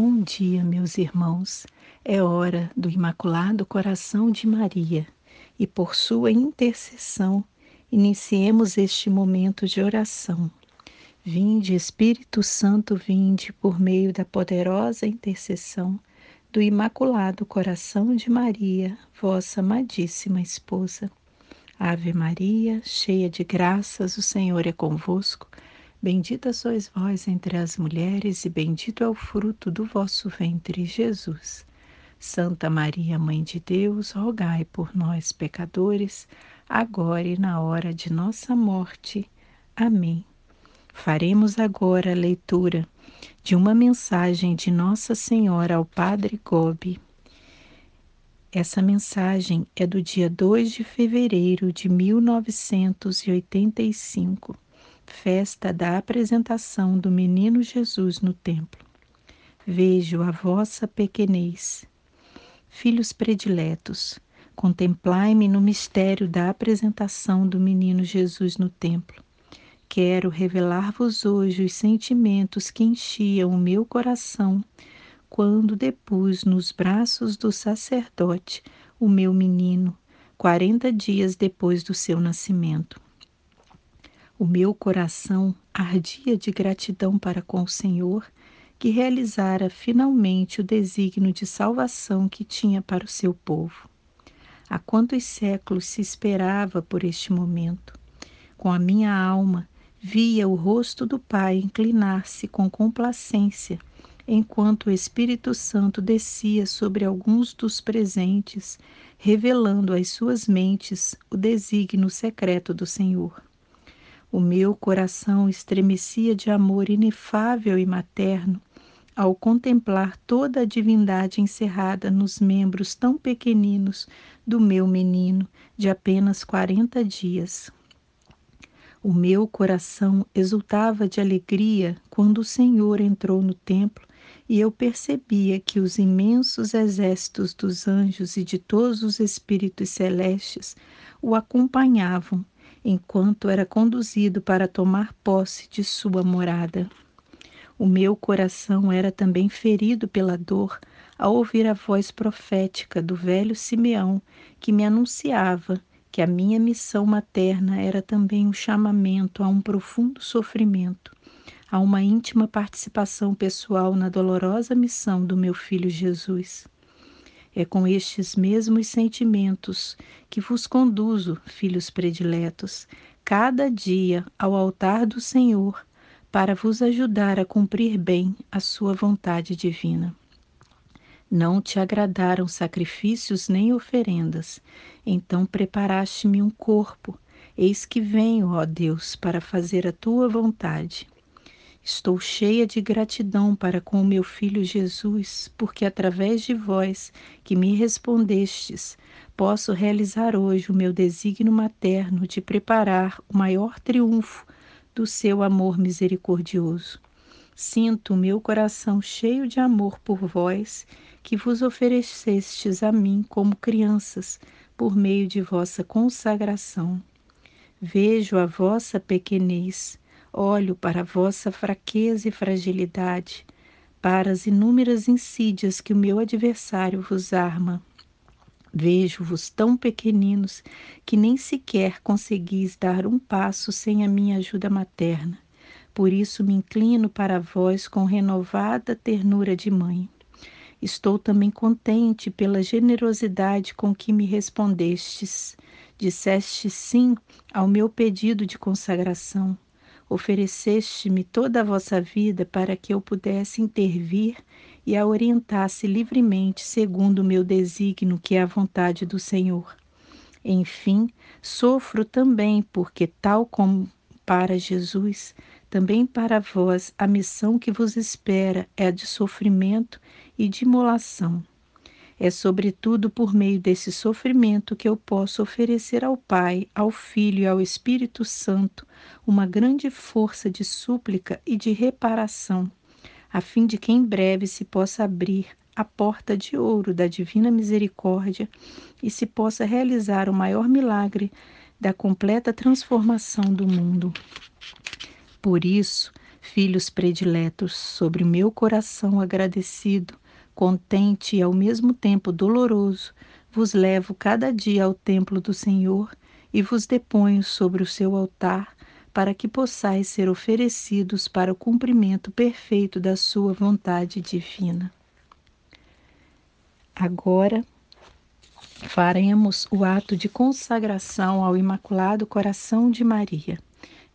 Bom dia, meus irmãos. É hora do Imaculado Coração de Maria e por sua intercessão iniciemos este momento de oração. Vinde, Espírito Santo, vinde por meio da poderosa intercessão do Imaculado Coração de Maria, vossa amadíssima esposa. Ave Maria, cheia de graças, o Senhor é convosco. Bendita sois vós entre as mulheres, e bendito é o fruto do vosso ventre, Jesus. Santa Maria, Mãe de Deus, rogai por nós, pecadores, agora e na hora de nossa morte. Amém. Faremos agora a leitura de uma mensagem de Nossa Senhora ao Padre Gobi. Essa mensagem é do dia 2 de fevereiro de 1985 festa da apresentação do menino Jesus no templo. Vejo a vossa pequenez. Filhos prediletos, contemplai-me no mistério da apresentação do menino Jesus no templo. Quero revelar-vos hoje os sentimentos que enchiam o meu coração quando depus nos braços do sacerdote o meu menino, quarenta dias depois do seu nascimento. O meu coração ardia de gratidão para com o Senhor, que realizara finalmente o desígnio de salvação que tinha para o seu povo. Há quantos séculos se esperava por este momento? Com a minha alma, via o rosto do Pai inclinar-se com complacência, enquanto o Espírito Santo descia sobre alguns dos presentes, revelando às suas mentes o desígnio secreto do Senhor. O meu coração estremecia de amor inefável e materno ao contemplar toda a divindade encerrada nos membros tão pequeninos do meu menino de apenas quarenta dias. O meu coração exultava de alegria quando o Senhor entrou no templo e eu percebia que os imensos exércitos dos anjos e de todos os espíritos celestes o acompanhavam enquanto era conduzido para tomar posse de sua morada. O meu coração era também ferido pela dor ao ouvir a voz profética do velho Simeão, que me anunciava que a minha missão materna era também um chamamento a um profundo sofrimento, a uma íntima participação pessoal na dolorosa missão do meu filho Jesus. É com estes mesmos sentimentos que vos conduzo, filhos prediletos, cada dia ao altar do Senhor, para vos ajudar a cumprir bem a sua vontade divina. Não te agradaram sacrifícios nem oferendas, então preparaste-me um corpo. Eis que venho, ó Deus, para fazer a tua vontade. Estou cheia de gratidão para com o meu filho Jesus, porque através de vós que me respondestes, posso realizar hoje o meu desígnio materno de preparar o maior triunfo do seu amor misericordioso. Sinto o meu coração cheio de amor por vós, que vos oferecestes a mim como crianças, por meio de vossa consagração. Vejo a vossa pequenez Olho para a vossa fraqueza e fragilidade, para as inúmeras insídias que o meu adversário vos arma. Vejo-vos tão pequeninos que nem sequer conseguis dar um passo sem a minha ajuda materna. Por isso me inclino para vós com renovada ternura de mãe. Estou também contente pela generosidade com que me respondestes. Disseste sim ao meu pedido de consagração. Ofereceste-me toda a vossa vida para que eu pudesse intervir e a orientasse livremente segundo o meu desígnio, que é a vontade do Senhor. Enfim, sofro também, porque, tal como para Jesus, também para vós a missão que vos espera é a de sofrimento e de imolação. É sobretudo por meio desse sofrimento que eu posso oferecer ao Pai, ao Filho e ao Espírito Santo uma grande força de súplica e de reparação, a fim de que em breve se possa abrir a porta de ouro da divina misericórdia e se possa realizar o maior milagre da completa transformação do mundo. Por isso, Filhos prediletos, sobre o meu coração agradecido, contente e ao mesmo tempo doloroso, vos levo cada dia ao templo do Senhor e vos deponho sobre o seu altar, para que possais ser oferecidos para o cumprimento perfeito da sua vontade divina. Agora faremos o ato de consagração ao Imaculado Coração de Maria,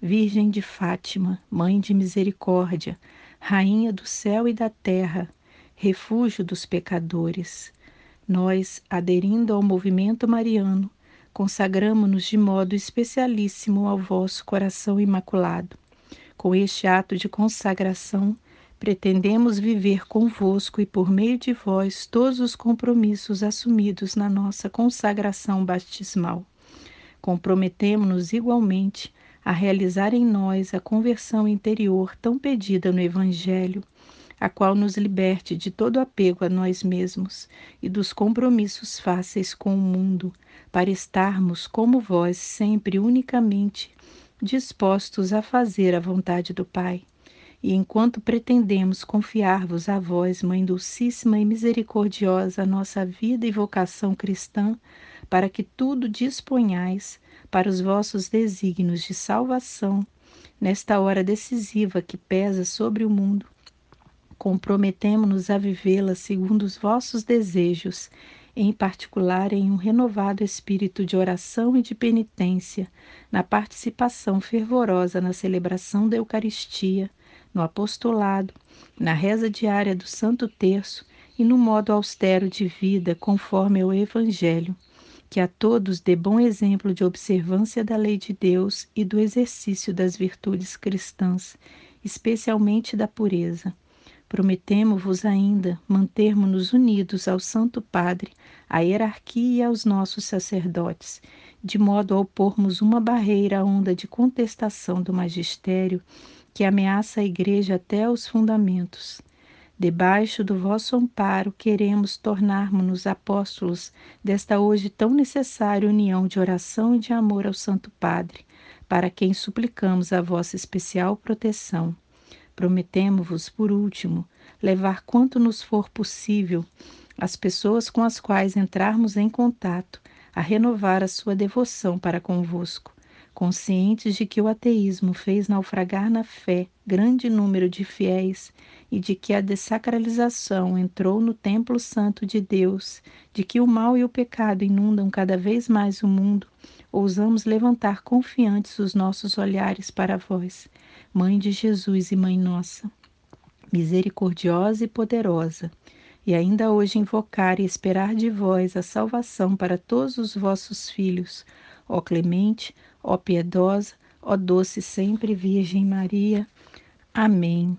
Virgem de Fátima, Mãe de Misericórdia, Rainha do céu e da terra, refúgio dos pecadores. Nós, aderindo ao movimento mariano, consagramo-nos de modo especialíssimo ao vosso coração imaculado. Com este ato de consagração, pretendemos viver convosco e por meio de vós todos os compromissos assumidos na nossa consagração batismal. Comprometemo-nos igualmente a realizar em nós a conversão interior tão pedida no Evangelho, a qual nos liberte de todo apego a nós mesmos e dos compromissos fáceis com o mundo, para estarmos, como vós, sempre unicamente dispostos a fazer a vontade do Pai. E enquanto pretendemos confiar-vos a vós, Mãe Dulcíssima e Misericordiosa, nossa vida e vocação cristã, para que tudo disponhais para os vossos desígnios de salvação, nesta hora decisiva que pesa sobre o mundo, comprometemo-nos a vivê-la segundo os vossos desejos em particular em um renovado espírito de oração e de penitência, na participação fervorosa na celebração da Eucaristia, no apostolado, na reza diária do Santo Terço e no modo austero de vida conforme ao Evangelho, que a todos dê bom exemplo de observância da lei de Deus e do exercício das virtudes cristãs, especialmente da pureza Prometemo-vos ainda mantermos-nos unidos ao Santo Padre, à hierarquia e aos nossos sacerdotes, de modo a opormos uma barreira à onda de contestação do magistério que ameaça a Igreja até aos fundamentos. Debaixo do vosso amparo, queremos tornarmos-nos apóstolos desta hoje tão necessária união de oração e de amor ao Santo Padre, para quem suplicamos a vossa especial proteção Prometemo-vos, por último, levar quanto nos for possível as pessoas com as quais entrarmos em contato a renovar a sua devoção para convosco, conscientes de que o ateísmo fez naufragar na fé grande número de fiéis e de que a dessacralização entrou no templo santo de Deus, de que o mal e o pecado inundam cada vez mais o mundo, ousamos levantar confiantes os nossos olhares para vós Mãe de Jesus e Mãe Nossa, misericordiosa e poderosa, e ainda hoje invocar e esperar de vós a salvação para todos os vossos filhos, ó clemente, ó piedosa, ó doce sempre Virgem Maria. Amém.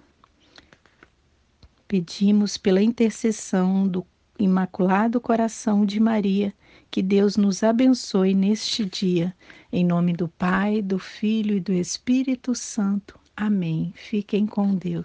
Pedimos pela intercessão do Imaculado Coração de Maria, que Deus nos abençoe neste dia. Em nome do Pai, do Filho e do Espírito Santo. Amém. Fiquem com Deus.